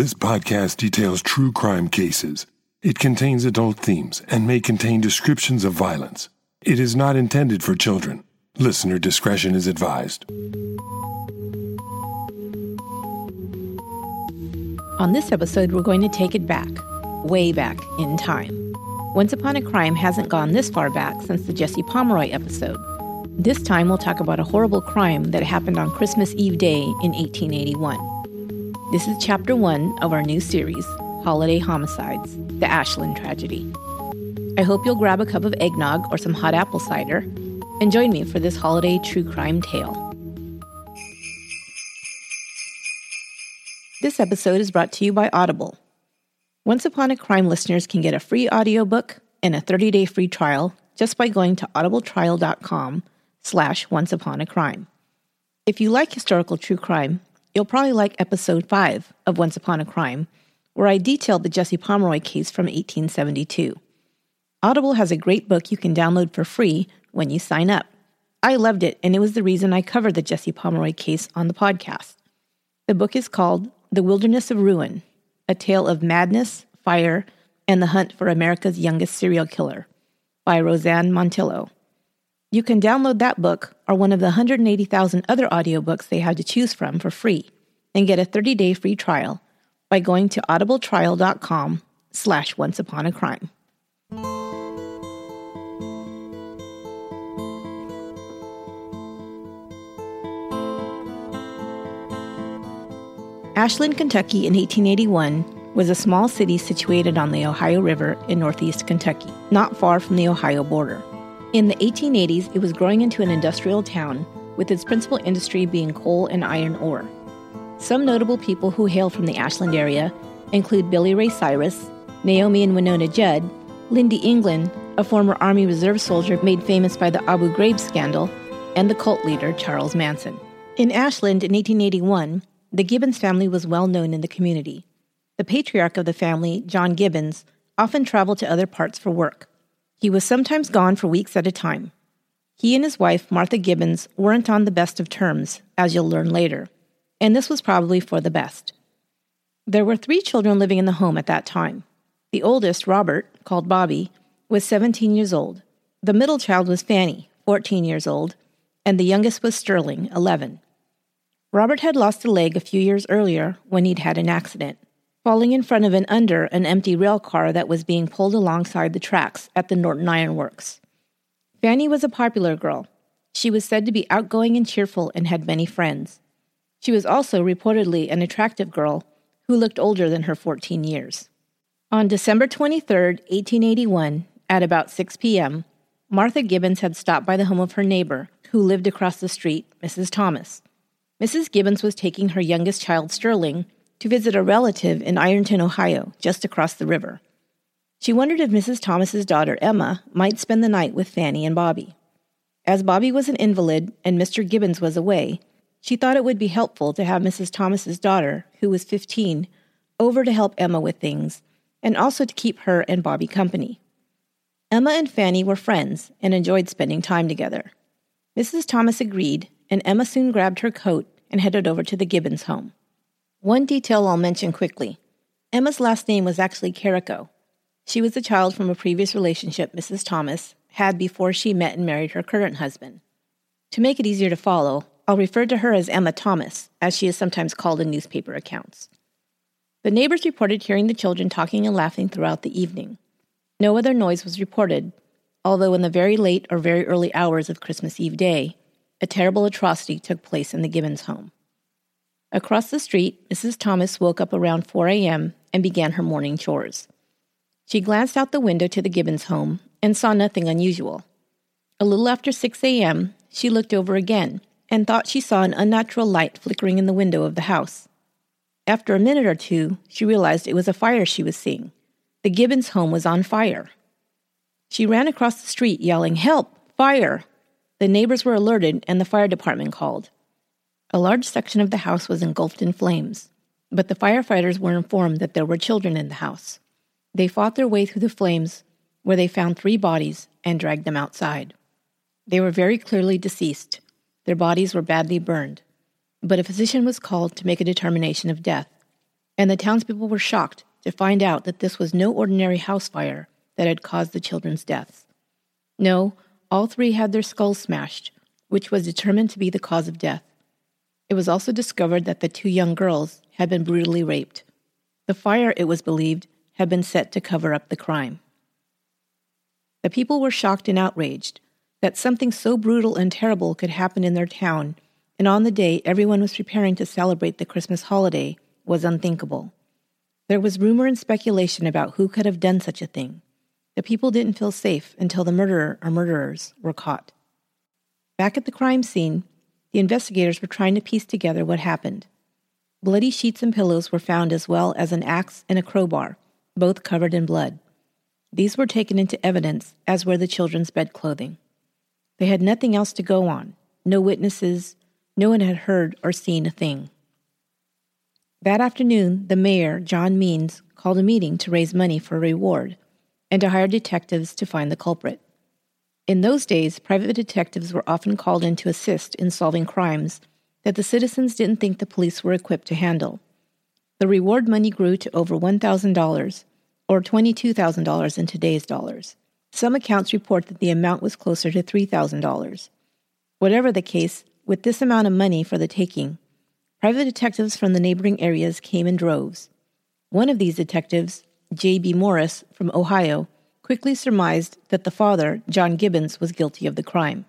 This podcast details true crime cases. It contains adult themes and may contain descriptions of violence. It is not intended for children. Listener discretion is advised. On this episode, we're going to take it back, way back in time. Once Upon a Crime hasn't gone this far back since the Jesse Pomeroy episode. This time, we'll talk about a horrible crime that happened on Christmas Eve Day in 1881. This is chapter one of our new series, Holiday Homicides The Ashland Tragedy. I hope you'll grab a cup of eggnog or some hot apple cider and join me for this holiday true crime tale. This episode is brought to you by Audible. Once Upon a Crime listeners can get a free audiobook and a 30-day free trial just by going to audibletrial.com slash once upon a crime. If you like historical true crime, You'll probably like episode 5 of Once Upon a Crime, where I detailed the Jesse Pomeroy case from 1872. Audible has a great book you can download for free when you sign up. I loved it, and it was the reason I covered the Jesse Pomeroy case on the podcast. The book is called The Wilderness of Ruin A Tale of Madness, Fire, and the Hunt for America's Youngest Serial Killer by Roseanne Montillo. You can download that book or one of the 180,000 other audiobooks they have to choose from for free and get a 30-day free trial by going to audibletrial.com slash once upon a crime. Ashland, Kentucky in 1881 was a small city situated on the Ohio River in northeast Kentucky, not far from the Ohio border. In the 1880s, it was growing into an industrial town, with its principal industry being coal and iron ore. Some notable people who hail from the Ashland area include Billy Ray Cyrus, Naomi and Winona Judd, Lynndie England, a former Army Reserve soldier made famous by the Abu Ghraib scandal, and the cult leader Charles Manson. In Ashland in 1881, the Gibbons family was well known in the community. The patriarch of the family, John Gibbons, often traveled to other parts for work. He was sometimes gone for weeks at a time. He and his wife, Martha Gibbons, weren't on the best of terms, as you'll learn later, and this was probably for the best. There were three children living in the home at that time. The oldest, Robert, called Bobby, was 17 years old. The middle child was Fanny, 14 years old, and the youngest was Sterling, 11. Robert had lost a leg a few years earlier when he'd had an accident falling in front of and under an empty rail car that was being pulled alongside the tracks at the Norton Iron Works. Fanny was a popular girl. She was said to be outgoing and cheerful and had many friends. She was also reportedly an attractive girl who looked older than her 14 years. On December 23, 1881, at about 6 p.m., Martha Gibbons had stopped by the home of her neighbor, who lived across the street, Mrs. Thomas. Mrs. Gibbons was taking her youngest child, Sterling, to visit a relative in Ironton, Ohio, just across the river. She wondered if Mrs. Thomas's daughter, Emma, might spend the night with Fanny and Bobby. As Bobby was an invalid and Mr. Gibbons was away, she thought it would be helpful to have Mrs. Thomas's daughter, who was 15, over to help Emma with things, and also to keep her and Bobby company. Emma and Fanny were friends and enjoyed spending time together. Mrs. Thomas agreed, and Emma soon grabbed her coat and headed over to the Gibbons home. One detail I'll mention quickly Emma's last name was actually Carrico. She was a child from a previous relationship Mrs. Thomas had before she met and married her current husband. To make it easier to follow, I'll refer to her as Emma Thomas, as she is sometimes called in newspaper accounts. The neighbors reported hearing the children talking and laughing throughout the evening. No other noise was reported, although in the very late or very early hours of Christmas Eve day, a terrible atrocity took place in the Gibbons home. Across the street, Mrs. Thomas woke up around 4 a.m. and began her morning chores. She glanced out the window to the Gibbons home and saw nothing unusual. A little after 6 a.m., she looked over again and thought she saw an unnatural light flickering in the window of the house. After a minute or two, she realized it was a fire she was seeing. The Gibbons home was on fire. She ran across the street yelling, Help! Fire! The neighbors were alerted and the fire department called. A large section of the house was engulfed in flames, but the firefighters were informed that there were children in the house. They fought their way through the flames, where they found three bodies and dragged them outside. They were very clearly deceased. Their bodies were badly burned, but a physician was called to make a determination of death. and the townspeople were shocked to find out that this was no ordinary house fire that had caused the children's deaths. No, all three had their skulls smashed, which was determined to be the cause of death. It was also discovered that the two young girls had been brutally raped. The fire, it was believed, had been set to cover up the crime. The people were shocked and outraged that something so brutal and terrible could happen in their town, and on the day everyone was preparing to celebrate the Christmas holiday, was unthinkable. There was rumor and speculation about who could have done such a thing. The people didn't feel safe until the murderer or murderers were caught. Back at the crime scene, the investigators were trying to piece together what happened. Bloody sheets and pillows were found as well as an axe and a crowbar, both covered in blood. These were taken into evidence, as were the children's bedclothing. They had nothing else to go on, no witnesses, no one had heard or seen a thing. That afternoon, the mayor, John Means, called a meeting to raise money for a reward and to hire detectives to find the culprit. In those days, private detectives were often called in to assist in solving crimes that the citizens didn't think the police were equipped to handle. The reward money grew to over $1,000, or $22,000 in today's dollars. Some accounts report that the amount was closer to $3,000. Whatever the case, with this amount of money for the taking, private detectives from the neighboring areas came in droves. One of these detectives, J.B. Morris from Ohio, quickly surmised that the father, John Gibbons, was guilty of the crime.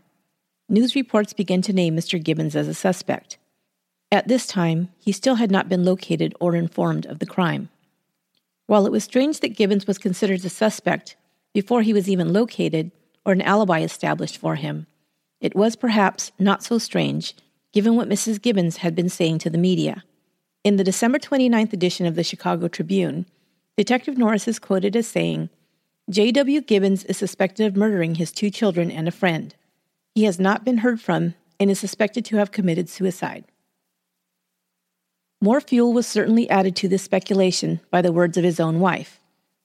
News reports began to name Mr. Gibbons as a suspect. At this time, he still had not been located or informed of the crime. While it was strange that Gibbons was considered a suspect before he was even located or an alibi established for him, it was perhaps not so strange given what Mrs. Gibbons had been saying to the media. In the December 29th edition of the Chicago Tribune, Detective Norris is quoted as saying, J.W. Gibbons is suspected of murdering his two children and a friend. He has not been heard from and is suspected to have committed suicide. More fuel was certainly added to this speculation by the words of his own wife.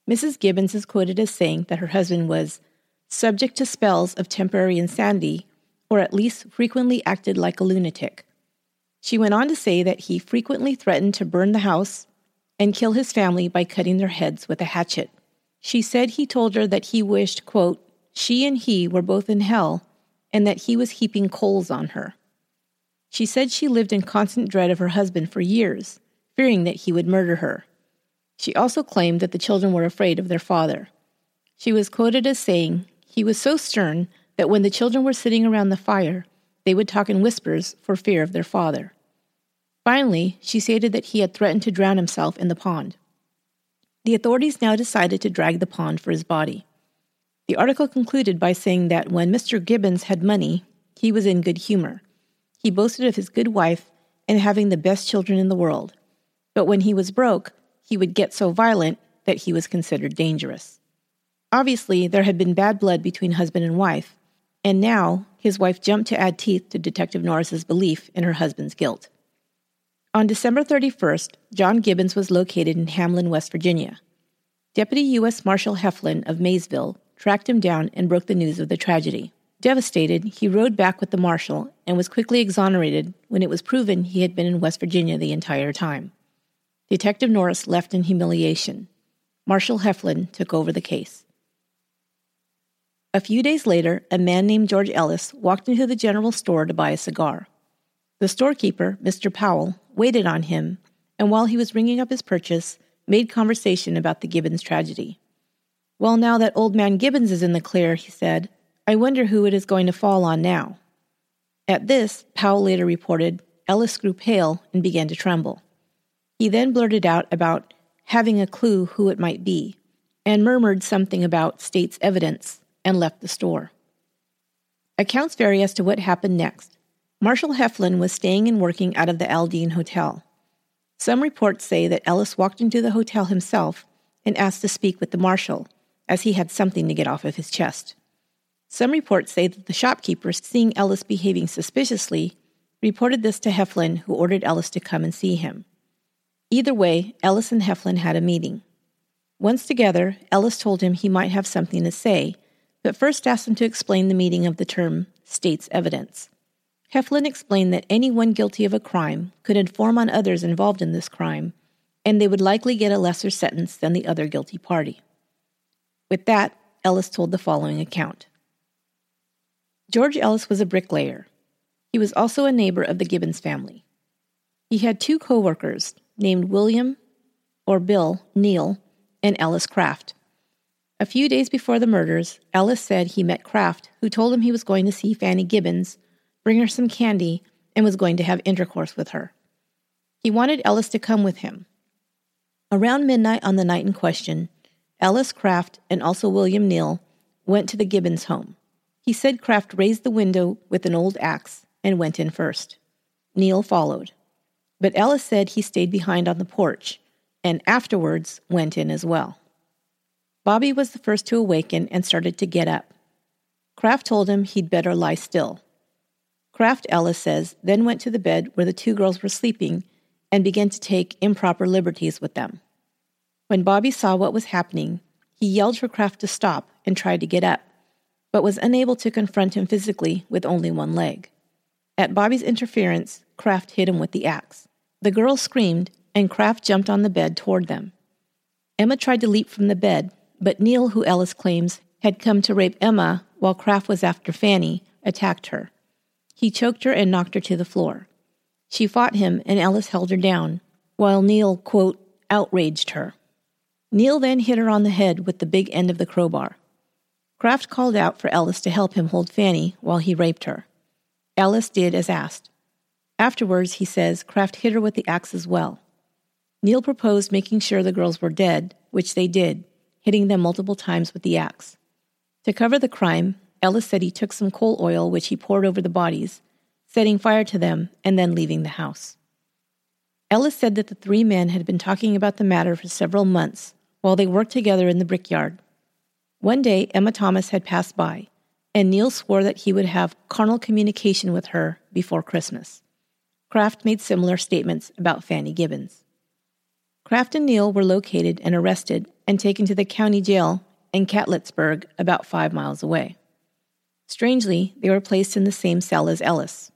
Mrs. Gibbons is quoted as saying that her husband was subject to spells of temporary insanity, or at least frequently acted like a lunatic. She went on to say that he frequently threatened to burn the house and kill his family by cutting their heads with a hatchet. She said he told her that he wished, quote, she and he were both in hell and that he was heaping coals on her. She said she lived in constant dread of her husband for years, fearing that he would murder her. She also claimed that the children were afraid of their father. She was quoted as saying, He was so stern that when the children were sitting around the fire, they would talk in whispers for fear of their father. Finally, she stated that he had threatened to drown himself in the pond. The authorities now decided to drag the pond for his body. The article concluded by saying that when Mr. Gibbons had money, he was in good humor. He boasted of his good wife and having the best children in the world. But when he was broke, he would get so violent that he was considered dangerous. Obviously, there had been bad blood between husband and wife, and now his wife jumped to add teeth to Detective Norris's belief in her husband's guilt. On December 31st, John Gibbons was located in Hamlin, West Virginia. Deputy U.S. Marshal Heflin of Maysville tracked him down and broke the news of the tragedy. Devastated, he rode back with the marshal and was quickly exonerated when it was proven he had been in West Virginia the entire time. Detective Norris left in humiliation. Marshal Heflin took over the case. A few days later, a man named George Ellis walked into the general store to buy a cigar. The storekeeper, Mr. Powell, waited on him, and while he was ringing up his purchase, made conversation about the Gibbons tragedy. Well, now that old man Gibbons is in the clear, he said, I wonder who it is going to fall on now. At this, Powell later reported, Ellis grew pale and began to tremble. He then blurted out about having a clue who it might be, and murmured something about state's evidence and left the store. Accounts vary as to what happened next, Marshal Heflin was staying and working out of the Aldine Hotel. Some reports say that Ellis walked into the hotel himself and asked to speak with the marshal, as he had something to get off of his chest. Some reports say that the shopkeeper, seeing Ellis behaving suspiciously, reported this to Heflin, who ordered Ellis to come and see him. Either way, Ellis and Heflin had a meeting. Once together, Ellis told him he might have something to say, but first asked him to explain the meaning of the term state's evidence. Heflin explained that anyone guilty of a crime could inform on others involved in this crime, and they would likely get a lesser sentence than the other guilty party. With that, Ellis told the following account George Ellis was a bricklayer. He was also a neighbor of the Gibbons family. He had two co workers named William, or Bill, Neal, and Ellis Craft. A few days before the murders, Ellis said he met Craft, who told him he was going to see Fanny Gibbons, bring her some candy, and was going to have intercourse with her. He wanted Ellis to come with him. Around midnight on the night in question, Ellis Craft and also William Neal went to the Gibbons home. He said Craft raised the window with an old axe and went in first. Neal followed. But Ellis said he stayed behind on the porch and afterwards went in as well. Bobby was the first to awaken and started to get up. Craft told him he'd better lie still. Craft, Ellis says, then went to the bed where the two girls were sleeping and began to take improper liberties with them. When Bobby saw what was happening, he yelled for Craft to stop and tried to get up, but was unable to confront him physically with only one leg. At Bobby's interference, Craft hit him with the axe. The girls screamed, and Craft jumped on the bed toward them. Emma tried to leap from the bed, but Neal, who Ellis claims had come to rape Emma while Craft was after Fanny, attacked her. He choked her and knocked her to the floor. She fought him, and Ellis held her down, while Neal, quote, outraged her. Neal then hit her on the head with the big end of the crowbar. Craft called out for Ellis to help him hold Fanny while he raped her. Ellis did as asked. Afterwards, he says, Craft hit her with the axe as well. Neal proposed making sure the girls were dead, which they did, hitting them multiple times with the axe. To cover the crime, Ellis said he took some coal oil, which he poured over the bodies, setting fire to them, and then leaving the house. Ellis said that the three men had been talking about the matter for several months while they worked together in the brickyard. One day, Emma Thomas had passed by, and Neal swore that he would have carnal communication with her before Christmas. Craft made similar statements about Fanny Gibbons. Craft and Neal were located and arrested and taken to the county jail in Catlettsburg, about five miles away. Strangely, they were placed in the same cell as Ellis.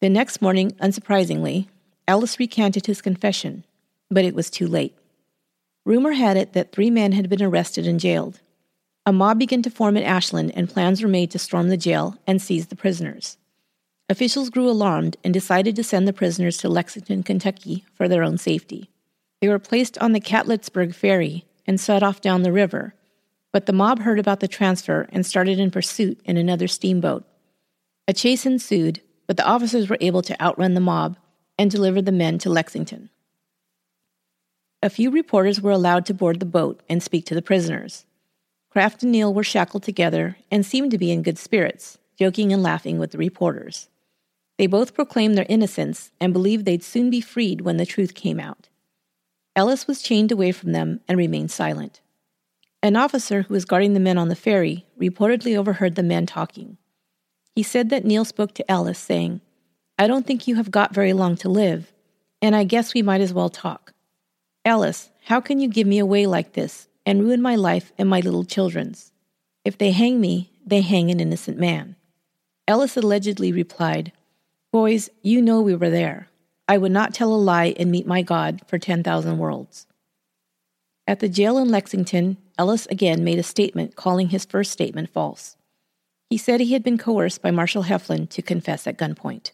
The next morning, unsurprisingly, Ellis recanted his confession, but it was too late. Rumor had it that three men had been arrested and jailed. A mob began to form at Ashland, and plans were made to storm the jail and seize the prisoners. Officials grew alarmed and decided to send the prisoners to Lexington, Kentucky for their own safety. They were placed on the Catlettsburg ferry and set off down the river, but the mob heard about the transfer and started in pursuit in another steamboat. A chase ensued, but the officers were able to outrun the mob and deliver the men to Lexington. A few reporters were allowed to board the boat and speak to the prisoners. Craft and Neal were shackled together and seemed to be in good spirits, joking and laughing with the reporters. They both proclaimed their innocence and believed they'd soon be freed when the truth came out. Ellis was chained away from them and remained silent. An officer who was guarding the men on the ferry reportedly overheard the men talking. He said that Neal spoke to Ellis, saying, I don't think you have got very long to live, and I guess we might as well talk. Ellis, how can you give me away like this and ruin my life and my little children's. If they hang me, they hang an innocent man. Ellis allegedly replied, Boys, you know we were there. I would not tell a lie and meet my God for 10,000 worlds. At the jail in Lexington, Ellis again made a statement calling his first statement false. He said he had been coerced by Marshal Heflin to confess at gunpoint.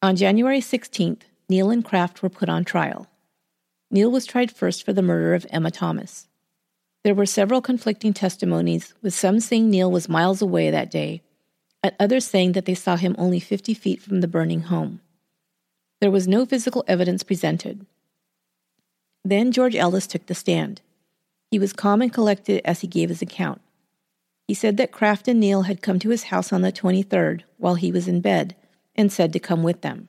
On January 16th, Neal and Craft were put on trial. Neal was tried first for the murder of Emma Thomas. There were several conflicting testimonies, with some saying Neal was miles away that day, and others saying that they saw him only 50 feet from the burning home. There was no physical evidence presented. Then George Ellis took the stand. He was calm and collected as he gave his account. He said that Craft and Neal had come to his house on the 23rd while he was in bed and said to come with them.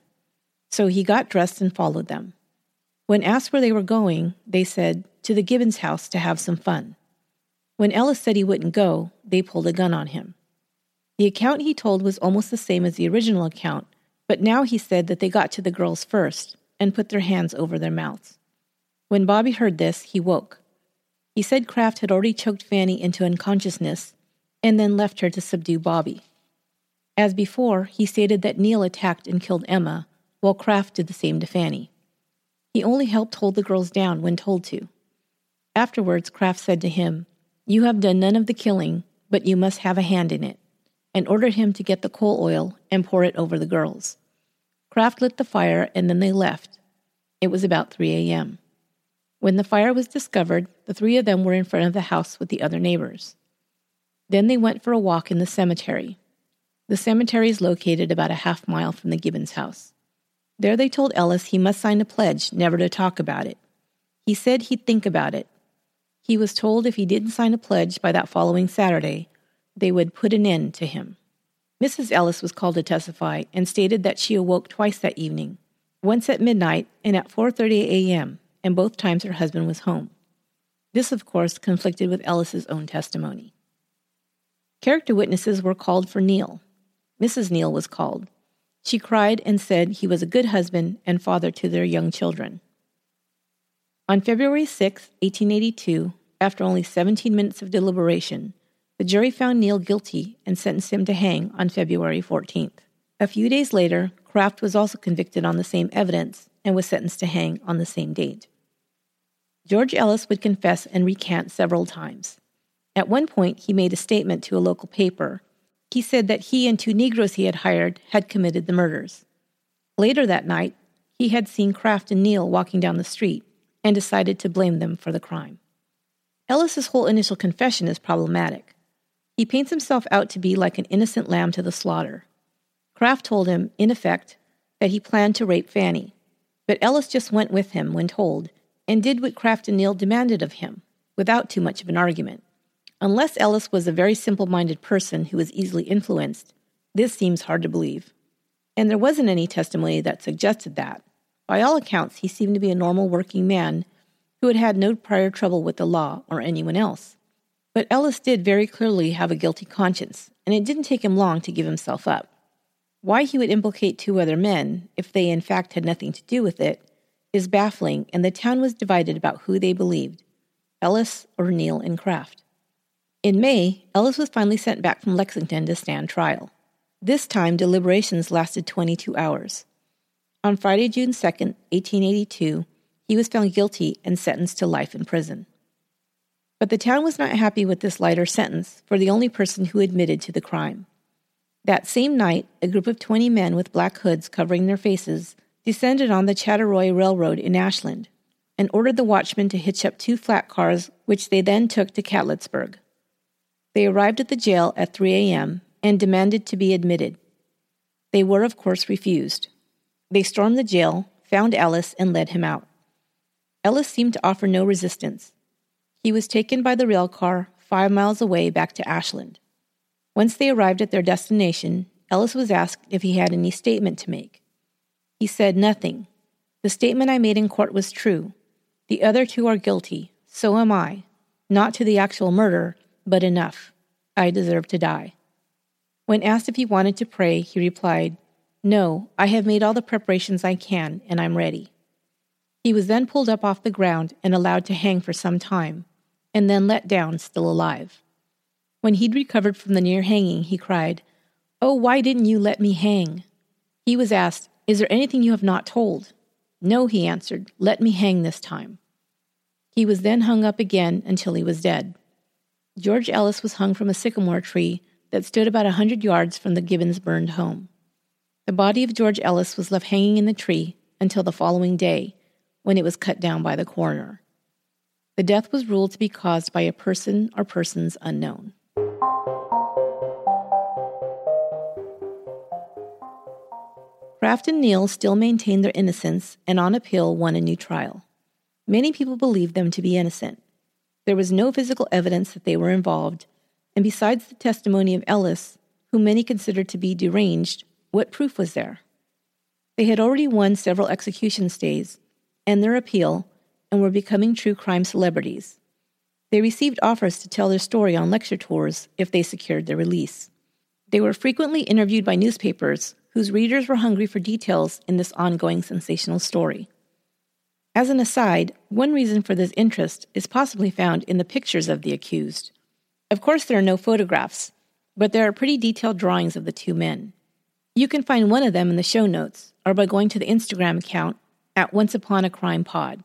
So he got dressed and followed them. When asked where they were going, they said, to the Gibbons house to have some fun. When Ellis said he wouldn't go, they pulled a gun on him. The account he told was almost the same as the original account, but now he said that they got to the girls first and put their hands over their mouths. When Bobby heard this, he woke. He said Craft had already choked Fanny into unconsciousness and then left her to subdue Bobby. As before, he stated that Neal attacked and killed Emma, while Craft did the same to Fanny. He only helped hold the girls down when told to. Afterwards, Craft said to him, You have done none of the killing, but you must have a hand in it, and ordered him to get the coal oil and pour it over the girls. Craft lit the fire and then they left. It was about 3 a.m. When the fire was discovered, the three of them were in front of the house with the other neighbors. Then they went for a walk in the cemetery. The cemetery is located about a half mile from the Gibbons house. There they told Ellis he must sign a pledge never to talk about it. He said he'd think about it. He was told if he didn't sign a pledge by that following Saturday, they would put an end to him. Mrs. Ellis was called to testify and stated that she awoke twice that evening, once at midnight and at 4:30 a.m., and both times her husband was home. This, of course, conflicted with Ellis's own testimony. Character witnesses were called for Neal. Mrs. Neal was called. She cried and said he was a good husband and father to their young children. On February 6, 1882, after only 17 minutes of deliberation, the jury found Neal guilty and sentenced him to hang on February 14th. A few days later, Craft was also convicted on the same evidence and was sentenced to hang on the same date. George Ellis would confess and recant several times. At one point, he made a statement to a local paper. He said that he and two Negroes he had hired had committed the murders. Later that night, he had seen Craft and Neal walking down the street and decided to blame them for the crime. Ellis's whole initial confession is problematic. He paints himself out to be like an innocent lamb to the slaughter. Craft told him, in effect, that he planned to rape Fanny, but Ellis just went with him when told and did what Craft and Neal demanded of him, without too much of an argument. Unless Ellis was a very simple minded person who was easily influenced, this seems hard to believe. And there wasn't any testimony that suggested that. By all accounts, he seemed to be a normal working man who had had no prior trouble with the law or anyone else. But Ellis did very clearly have a guilty conscience, and it didn't take him long to give himself up. Why he would implicate two other men, if they in fact had nothing to do with it, is baffling, and the town was divided about who they believed Ellis or Neal and Craft. In May, Ellis was finally sent back from Lexington to stand trial. This time, deliberations lasted 22 hours. On Friday, June 2, 1882, he was found guilty and sentenced to life in prison. But the town was not happy with this lighter sentence for the only person who admitted to the crime. That same night, a group of 20 men with black hoods covering their faces descended on the Chattaroy Railroad in Ashland and ordered the watchmen to hitch up two flat cars, which they then took to Catlettsburg. They arrived at the jail at 3 a.m. and demanded to be admitted. They were, of course, refused. They stormed the jail, found Ellis, and led him out. Ellis seemed to offer no resistance. He was taken by the rail car five miles away back to Ashland. Once they arrived at their destination, Ellis was asked if he had any statement to make. He said nothing. The statement I made in court was true. The other two are guilty. So am I. Not to the actual murder, but enough. I deserve to die. When asked if he wanted to pray, he replied, No, I have made all the preparations I can, and I'm ready. He was then pulled up off the ground and allowed to hang for some time and then let down, still alive. When he'd recovered from the near hanging, he cried, Oh, why didn't you let me hang? He was asked, Is there anything you have not told? No, he answered, Let me hang this time. He was then hung up again until he was dead. George Ellis was hung from a sycamore tree that stood about a hundred yards from the Gibbons burned home. The body of George Ellis was left hanging in the tree until the following day, when it was cut down by the coroner. The death was ruled to be caused by a person or persons unknown. Craft and Neal still maintained their innocence and on appeal won a new trial. Many people believed them to be innocent. There was no physical evidence that they were involved, and besides the testimony of Ellis, whom many considered to be deranged, what proof was there? They had already won several execution stays, and their appeal, and were becoming true crime celebrities. They received offers to tell their story on lecture tours if they secured their release. They were frequently interviewed by newspapers whose readers were hungry for details in this ongoing sensational story. As an aside, one reason for this interest is possibly found in the pictures of the accused. Of course, there are no photographs, but there are pretty detailed drawings of the two men. You can find one of them in the show notes or by going to the Instagram account at Once Upon a Crime Pod.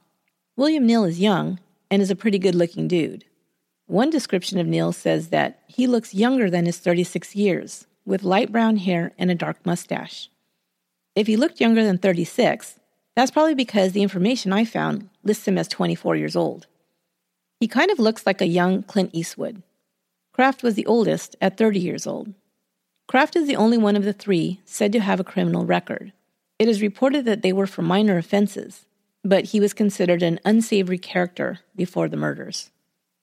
William Neal is young and is a pretty good looking dude. One description of Neal says that he looks younger than his 36 years, with light brown hair and a dark mustache. If he looked younger than 36, that's probably because the information I found lists him as 24 years old. He kind of looks like a young Clint Eastwood. Craft was the oldest at 30 years old. Craft is the only one of the three said to have a criminal record. It is reported that they were for minor offenses, but he was considered an unsavory character before the murders.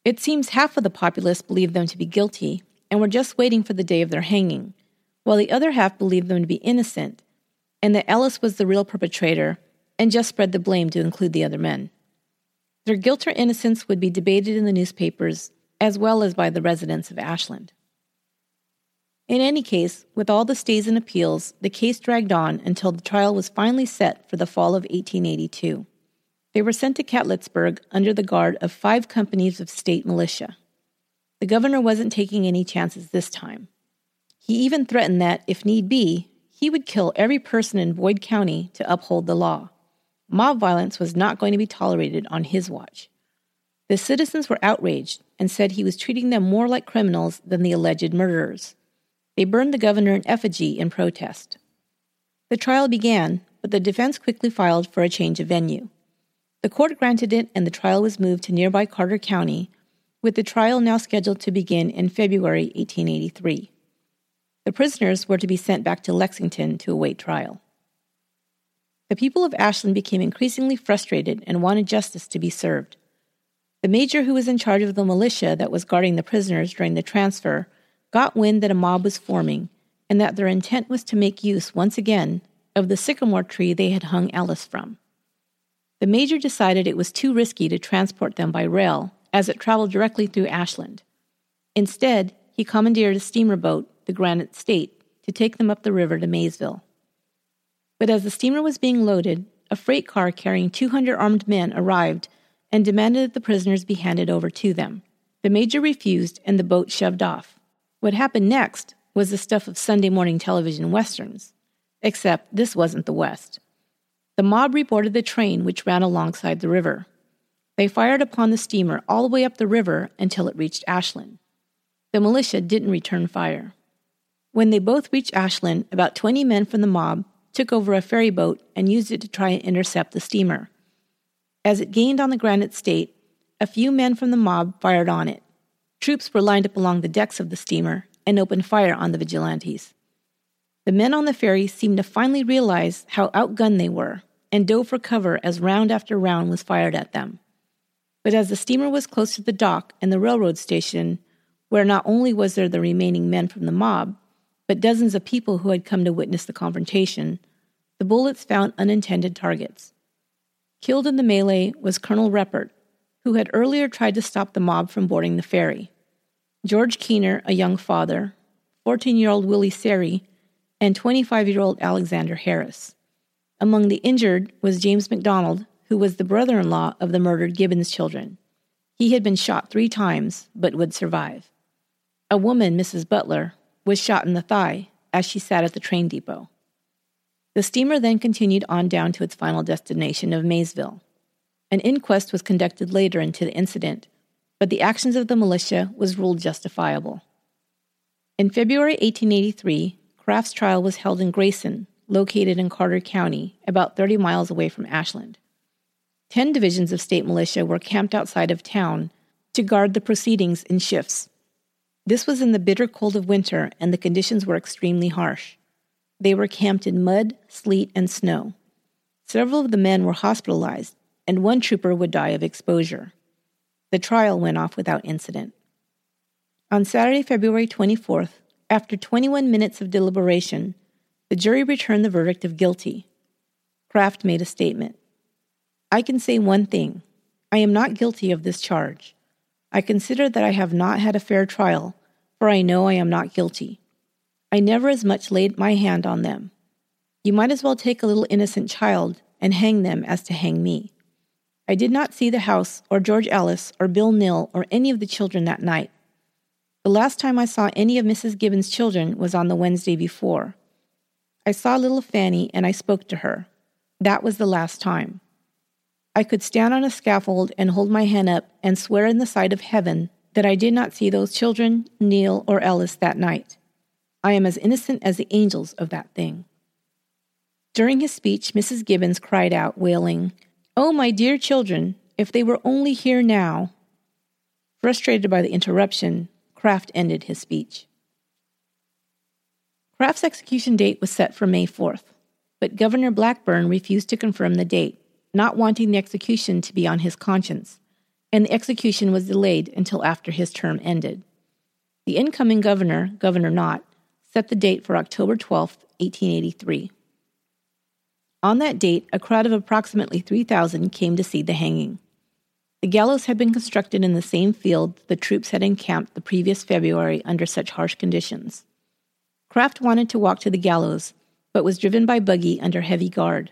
It seems half of the populace believed them to be guilty and were just waiting for the day of their hanging, while the other half believed them to be innocent and that Ellis was the real perpetrator and just spread the blame to include the other men. Their guilt or innocence would be debated in the newspapers as well as by the residents of Ashland. In any case, with all the stays and appeals, the case dragged on until the trial was finally set for the fall of 1882. They were sent to Catlettsburg under the guard of five companies of state militia. The governor wasn't taking any chances this time. He even threatened that, if need be, he would kill every person in Boyd County to uphold the law. Mob violence was not going to be tolerated on his watch. The citizens were outraged and said he was treating them more like criminals than the alleged murderers. They burned the governor in effigy in protest. The trial began, but the defense quickly filed for a change of venue. The court granted it, and the trial was moved to nearby Carter County, with the trial now scheduled to begin in February 1883. The prisoners were to be sent back to Lexington to await trial. The people of Ashland became increasingly frustrated and wanted justice to be served. The major who was in charge of the militia that was guarding the prisoners during the transfer got wind that a mob was forming and that their intent was to make use once again of the sycamore tree they had hung Ellis from. The major decided it was too risky to transport them by rail as it traveled directly through Ashland. Instead, he commandeered a steamer boat, the Granite State, to take them up the river to Maysville. But as the steamer was being loaded, a freight car carrying 200 armed men arrived and demanded that the prisoners be handed over to them. The major refused, and the boat shoved off. What happened next was the stuff of Sunday morning television westerns, except this wasn't the West. The mob reboarded the train which ran alongside the river. They fired upon the steamer all the way up the river until it reached Ashland. The militia didn't return fire. When they both reached Ashland, about 20 men from the mob took over a ferry boat and used it to try and intercept the steamer. As it gained on the Granite State, a few men from the mob fired on it. Troops were lined up along the decks of the steamer and opened fire on the vigilantes. The men on the ferry seemed to finally realize how outgunned they were and dove for cover as round after round was fired at them. But as the steamer was close to the dock and the railroad station, where not only was there the remaining men from the mob, but dozens of people who had come to witness the confrontation, the bullets found unintended targets. Killed in the melee was Colonel Reppert, who had earlier tried to stop the mob from boarding the ferry. George Keener, a young father, 14 year old Willie Seri, and 25 year old Alexander Harris. Among the injured was James McDonald, who was the brother in law of the murdered Gibbons children. He had been shot three times, but would survive. A woman, Mrs. Butler, was shot in the thigh as she sat at the train depot. The steamer then continued on down to its final destination of Maysville. An inquest was conducted later into the incident, but the actions of the militia was ruled justifiable. In February 1883, Craft's trial was held in Grayson, located in Carter County, about 30 miles away from Ashland. Ten divisions of state militia were camped outside of town to guard the proceedings in shifts. This was in the bitter cold of winter, and the conditions were extremely harsh. They were camped in mud, sleet, and snow. Several of the men were hospitalized, and one trooper would die of exposure. The trial went off without incident. On Saturday, February 24th, after 21 minutes of deliberation, the jury returned the verdict of guilty. Craft made a statement. I can say one thing I am not guilty of this charge. I consider that I have not had a fair trial, for I know I am not guilty. I never as much laid my hand on them. You might as well take a little innocent child and hang them as to hang me. I did not see the house, or George Ellis, or Bill Neal, or any of the children that night. The last time I saw any of Mrs. Gibbons' children was on the Wednesday before. I saw little Fanny and I spoke to her. That was the last time. I could stand on a scaffold and hold my hand up and swear in the sight of heaven that I did not see those children, Neal, or Ellis that night. I am as innocent as the angels of that thing. During his speech, Mrs. Gibbons cried out, wailing, Oh, my dear children, if they were only here now. Frustrated by the interruption, Craft ended his speech. Craft's execution date was set for May 4th, but Governor Blackburn refused to confirm the date, not wanting the execution to be on his conscience, and the execution was delayed until after his term ended. The incoming governor, Governor Knott, set the date for October 12, 1883. On that date, a crowd of approximately 3,000 came to see the hanging. The gallows had been constructed in the same field the troops had encamped the previous February under such harsh conditions. Craft wanted to walk to the gallows, but was driven by Buggy under heavy guard.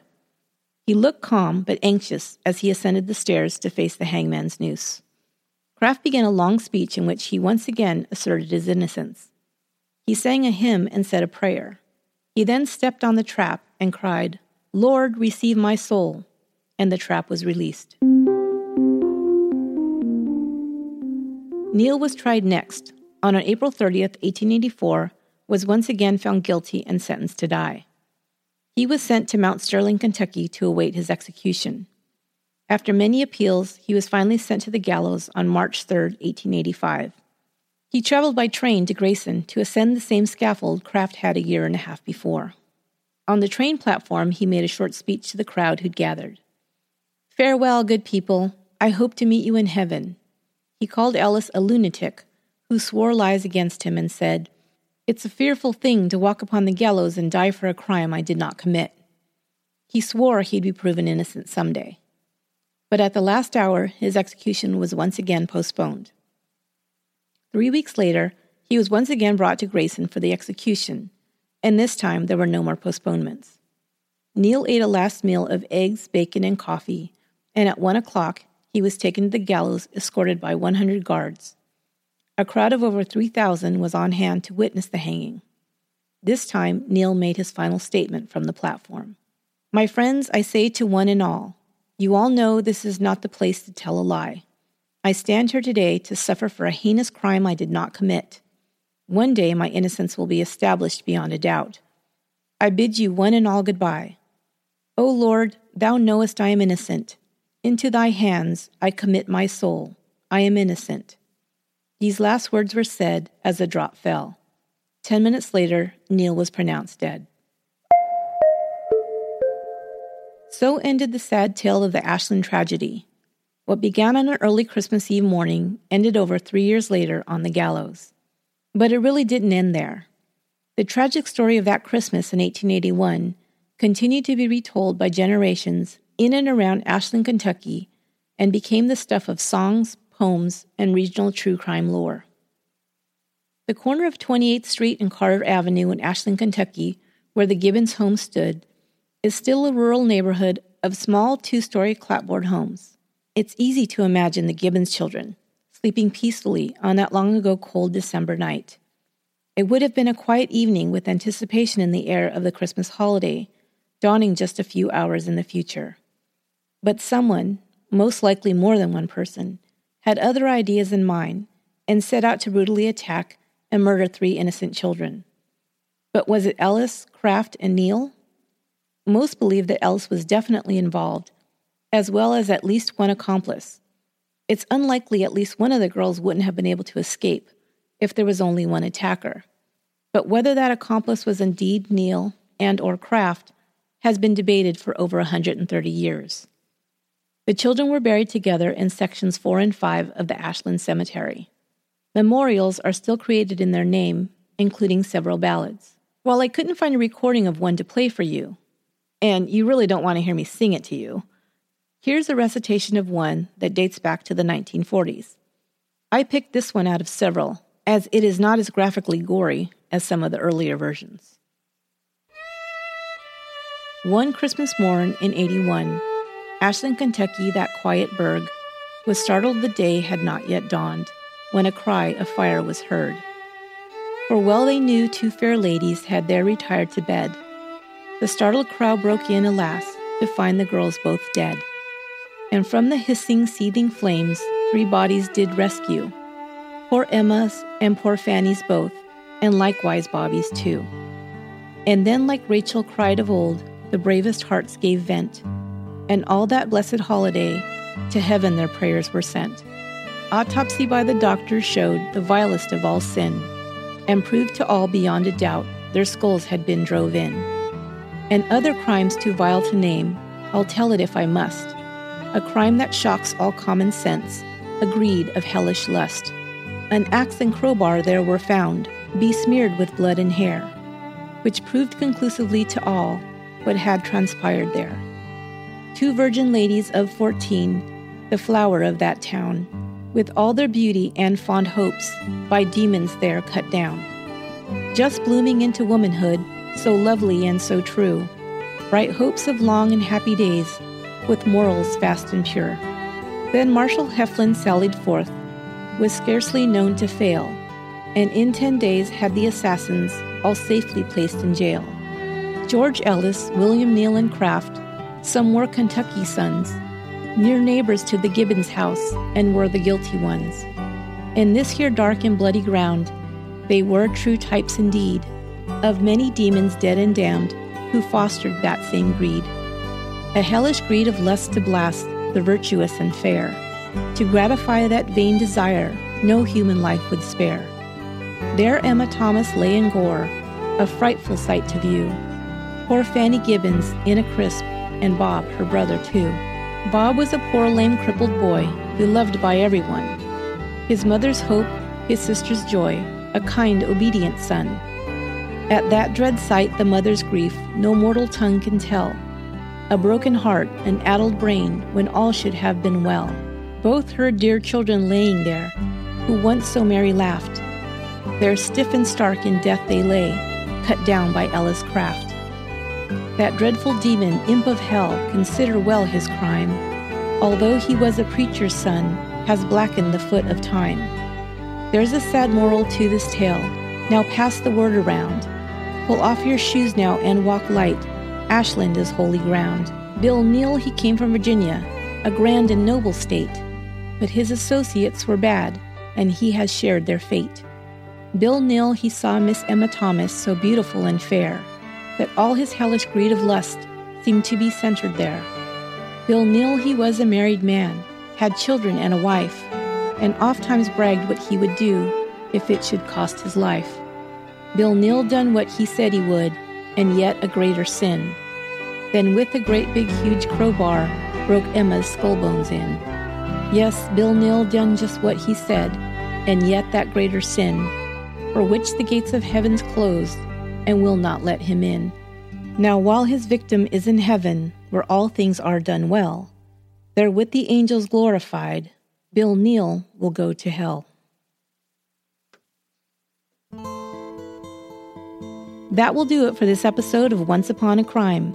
He looked calm but anxious as he ascended the stairs to face the hangman's noose. Craft began a long speech in which he once again asserted his innocence. He sang a hymn and said a prayer. He then stepped on the trap and cried, Lord, receive my soul, and the trap was released. Neal was tried next. On April 30th, 1884, was once again found guilty and sentenced to die. He was sent to Mount Sterling, Kentucky to await his execution. After many appeals, he was finally sent to the gallows on March 3, 1885. He traveled by train to Grayson to ascend the same scaffold Craft had a year and a half before. On the train platform, he made a short speech to the crowd who'd gathered. Farewell, good people. I hope to meet you in heaven. He called Ellis a lunatic, who swore lies against him and said, It's a fearful thing to walk upon the gallows and die for a crime I did not commit. He swore he'd be proven innocent someday. But at the last hour, his execution was once again postponed. Three weeks later, he was once again brought to Grayson for the execution, and this time there were no more postponements. Neal ate a last meal of eggs, bacon, and coffee, and at one o'clock he was taken to the gallows escorted by 100 guards. A crowd of over 3,000 was on hand to witness the hanging. This time, Neal made his final statement from the platform. My friends, I say to one and all, you all know this is not the place to tell a lie. I stand here today to suffer for a heinous crime I did not commit. One day my innocence will be established beyond a doubt. I bid you one and all goodbye. O Lord, thou knowest I am innocent. Into thy hands I commit my soul. I am innocent. These last words were said as the drop fell. Ten minutes later, Neal was pronounced dead. So ended the sad tale of the Ashland tragedy. What began on an early Christmas Eve morning ended over three years later on the gallows. But it really didn't end there. The tragic story of that Christmas in 1881 continued to be retold by generations in and around Ashland, Kentucky, and became the stuff of songs, poems, and regional true crime lore. The corner of 28th Street and Carter Avenue in Ashland, Kentucky, where the Gibbons home stood, is still a rural neighborhood of small two story clapboard homes. It's easy to imagine the Gibbons children, sleeping peacefully on that long ago cold December night. It would have been a quiet evening with anticipation in the air of the Christmas holiday, dawning just a few hours in the future. But someone, most likely more than one person, had other ideas in mind and set out to brutally attack and murder three innocent children. But was it Ellis, Craft, and Neal? Most believe that Ellis was definitely involved, as well as at least one accomplice, it's unlikely at least one of the girls wouldn't have been able to escape if there was only one attacker. But whether that accomplice was indeed Neal and or Craft has been debated for over 130 years. The children were buried together in sections 4 and 5 of the Ashland Cemetery. Memorials are still created in their name, including several ballads. While I couldn't find a recording of one to play for you, and you really don't want to hear me sing it to you, Here's a recitation of one that dates back to the 1940s. I picked this one out of several, as it is not as graphically gory as some of the earlier versions. One Christmas morn in 81, Ashland, Kentucky, that quiet burg, was startled the day had not yet dawned, when a cry of fire was heard. For well they knew two fair ladies had there retired to bed. The startled crowd broke in, alas, to find the girls both dead. And from the hissing, seething flames, three bodies did rescue poor Emma's and poor Fanny's both, and likewise Bobby's too. And then, like Rachel cried of old, the bravest hearts gave vent, and all that blessed holiday to heaven their prayers were sent. Autopsy by the doctors showed the vilest of all sin, and proved to all beyond a doubt their skulls had been drove in. And other crimes too vile to name, I'll tell it if I must. A crime that shocks all common sense, a greed of hellish lust. An axe and crowbar there were found, besmeared with blood and hair, which proved conclusively to all what had transpired there. Two virgin ladies of fourteen, the flower of that town, with all their beauty and fond hopes, by demons there cut down. Just blooming into womanhood, so lovely and so true, bright hopes of long and happy days, with morals fast and pure. Then Marshal Heflin sallied forth, was scarcely known to fail, and in ten days had the assassins all safely placed in jail. George Ellis, William Neal, and Craft, some were Kentucky sons, near neighbors to the Gibbons house, and were the guilty ones. In this here dark and bloody ground, they were true types indeed of many demons dead and damned who fostered that same greed. A hellish greed of lust to blast the virtuous and fair. To gratify that vain desire, no human life would spare. There Emma Thomas lay in gore, a frightful sight to view. Poor Fanny Gibbons in a crisp, and Bob, her brother, too. Bob was a poor, lame, crippled boy, beloved by everyone. His mother's hope, his sister's joy, a kind, obedient son. At that dread sight, the mother's grief no mortal tongue can tell. A broken heart, an addled brain, when all should have been well. Both her dear children laying there, who once so merry laughed. There stiff and stark in death they lay, cut down by Ellis Craft. That dreadful demon, imp of hell, consider well his crime. Although he was a preacher's son, has blackened the foot of time. There's a sad moral to this tale. Now pass the word around. Pull off your shoes now and walk light. Ashland is holy ground. Bill Neal, he came from Virginia, a grand and noble state. But his associates were bad, and he has shared their fate. Bill Neal, he saw Miss Emma Thomas so beautiful and fair that all his hellish greed of lust seemed to be centered there. Bill Neal, he was a married man, had children and a wife, and ofttimes bragged what he would do if it should cost his life. Bill Neal done what he said he would, and yet a greater sin. Then with a great big huge crowbar broke Emma's skull bones in. Yes, Bill Neal done just what he said, and yet that greater sin, for which the gates of heaven's closed, and will not let him in. Now, while his victim is in heaven, where all things are done well, there with the angels glorified, Bill Neal will go to hell. That will do it for this episode of Once Upon a Crime.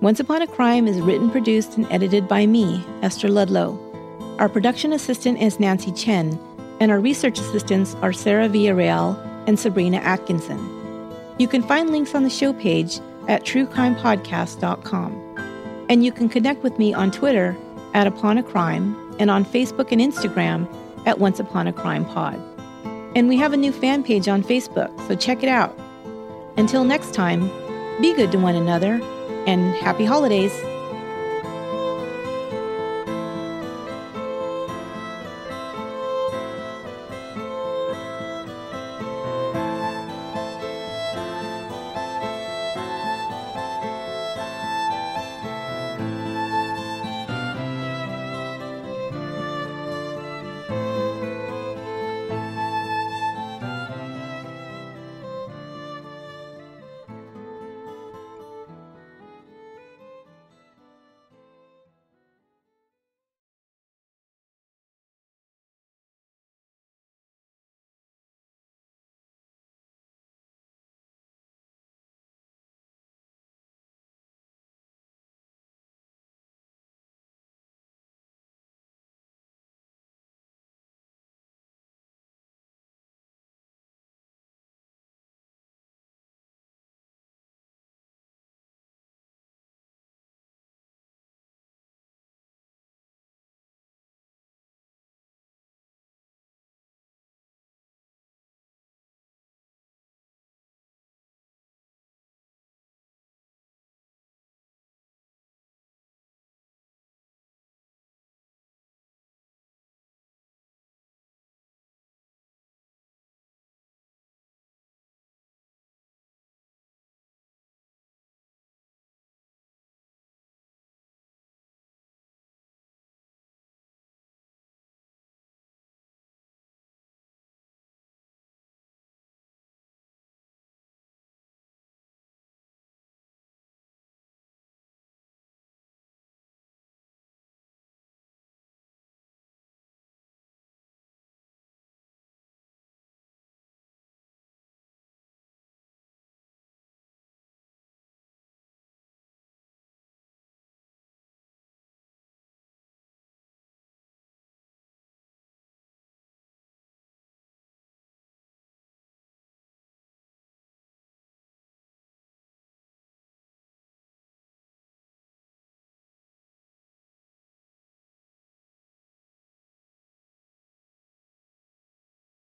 Once Upon a Crime is written, produced, and edited by me, Esther Ludlow. Our production assistant is Nancy Chen, and our research assistants are Sarah Villarreal and Sabrina Atkinson. You can find links on the show page at truecrimepodcast.com. And you can connect with me on Twitter at Upon a Crime and on Facebook and Instagram at Once Upon a Crime Pod. And we have a new fan page on Facebook, so check it out. Until next time, be good to one another and happy holidays.